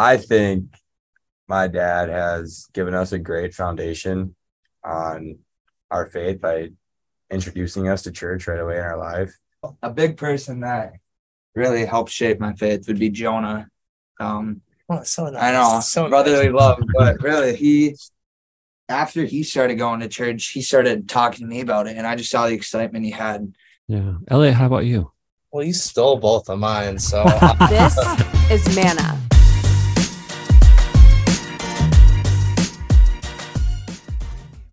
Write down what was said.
I think my dad has given us a great foundation on our faith by introducing us to church right away in our life. A big person that really helped shape my faith would be Jonah. Um, Oh, so nice. I know, So brotherly nice. love, but really, he after he started going to church, he started talking to me about it, and I just saw the excitement he had. Yeah. Elliot, how about you? Well, you stole both of mine, so This is MANNA.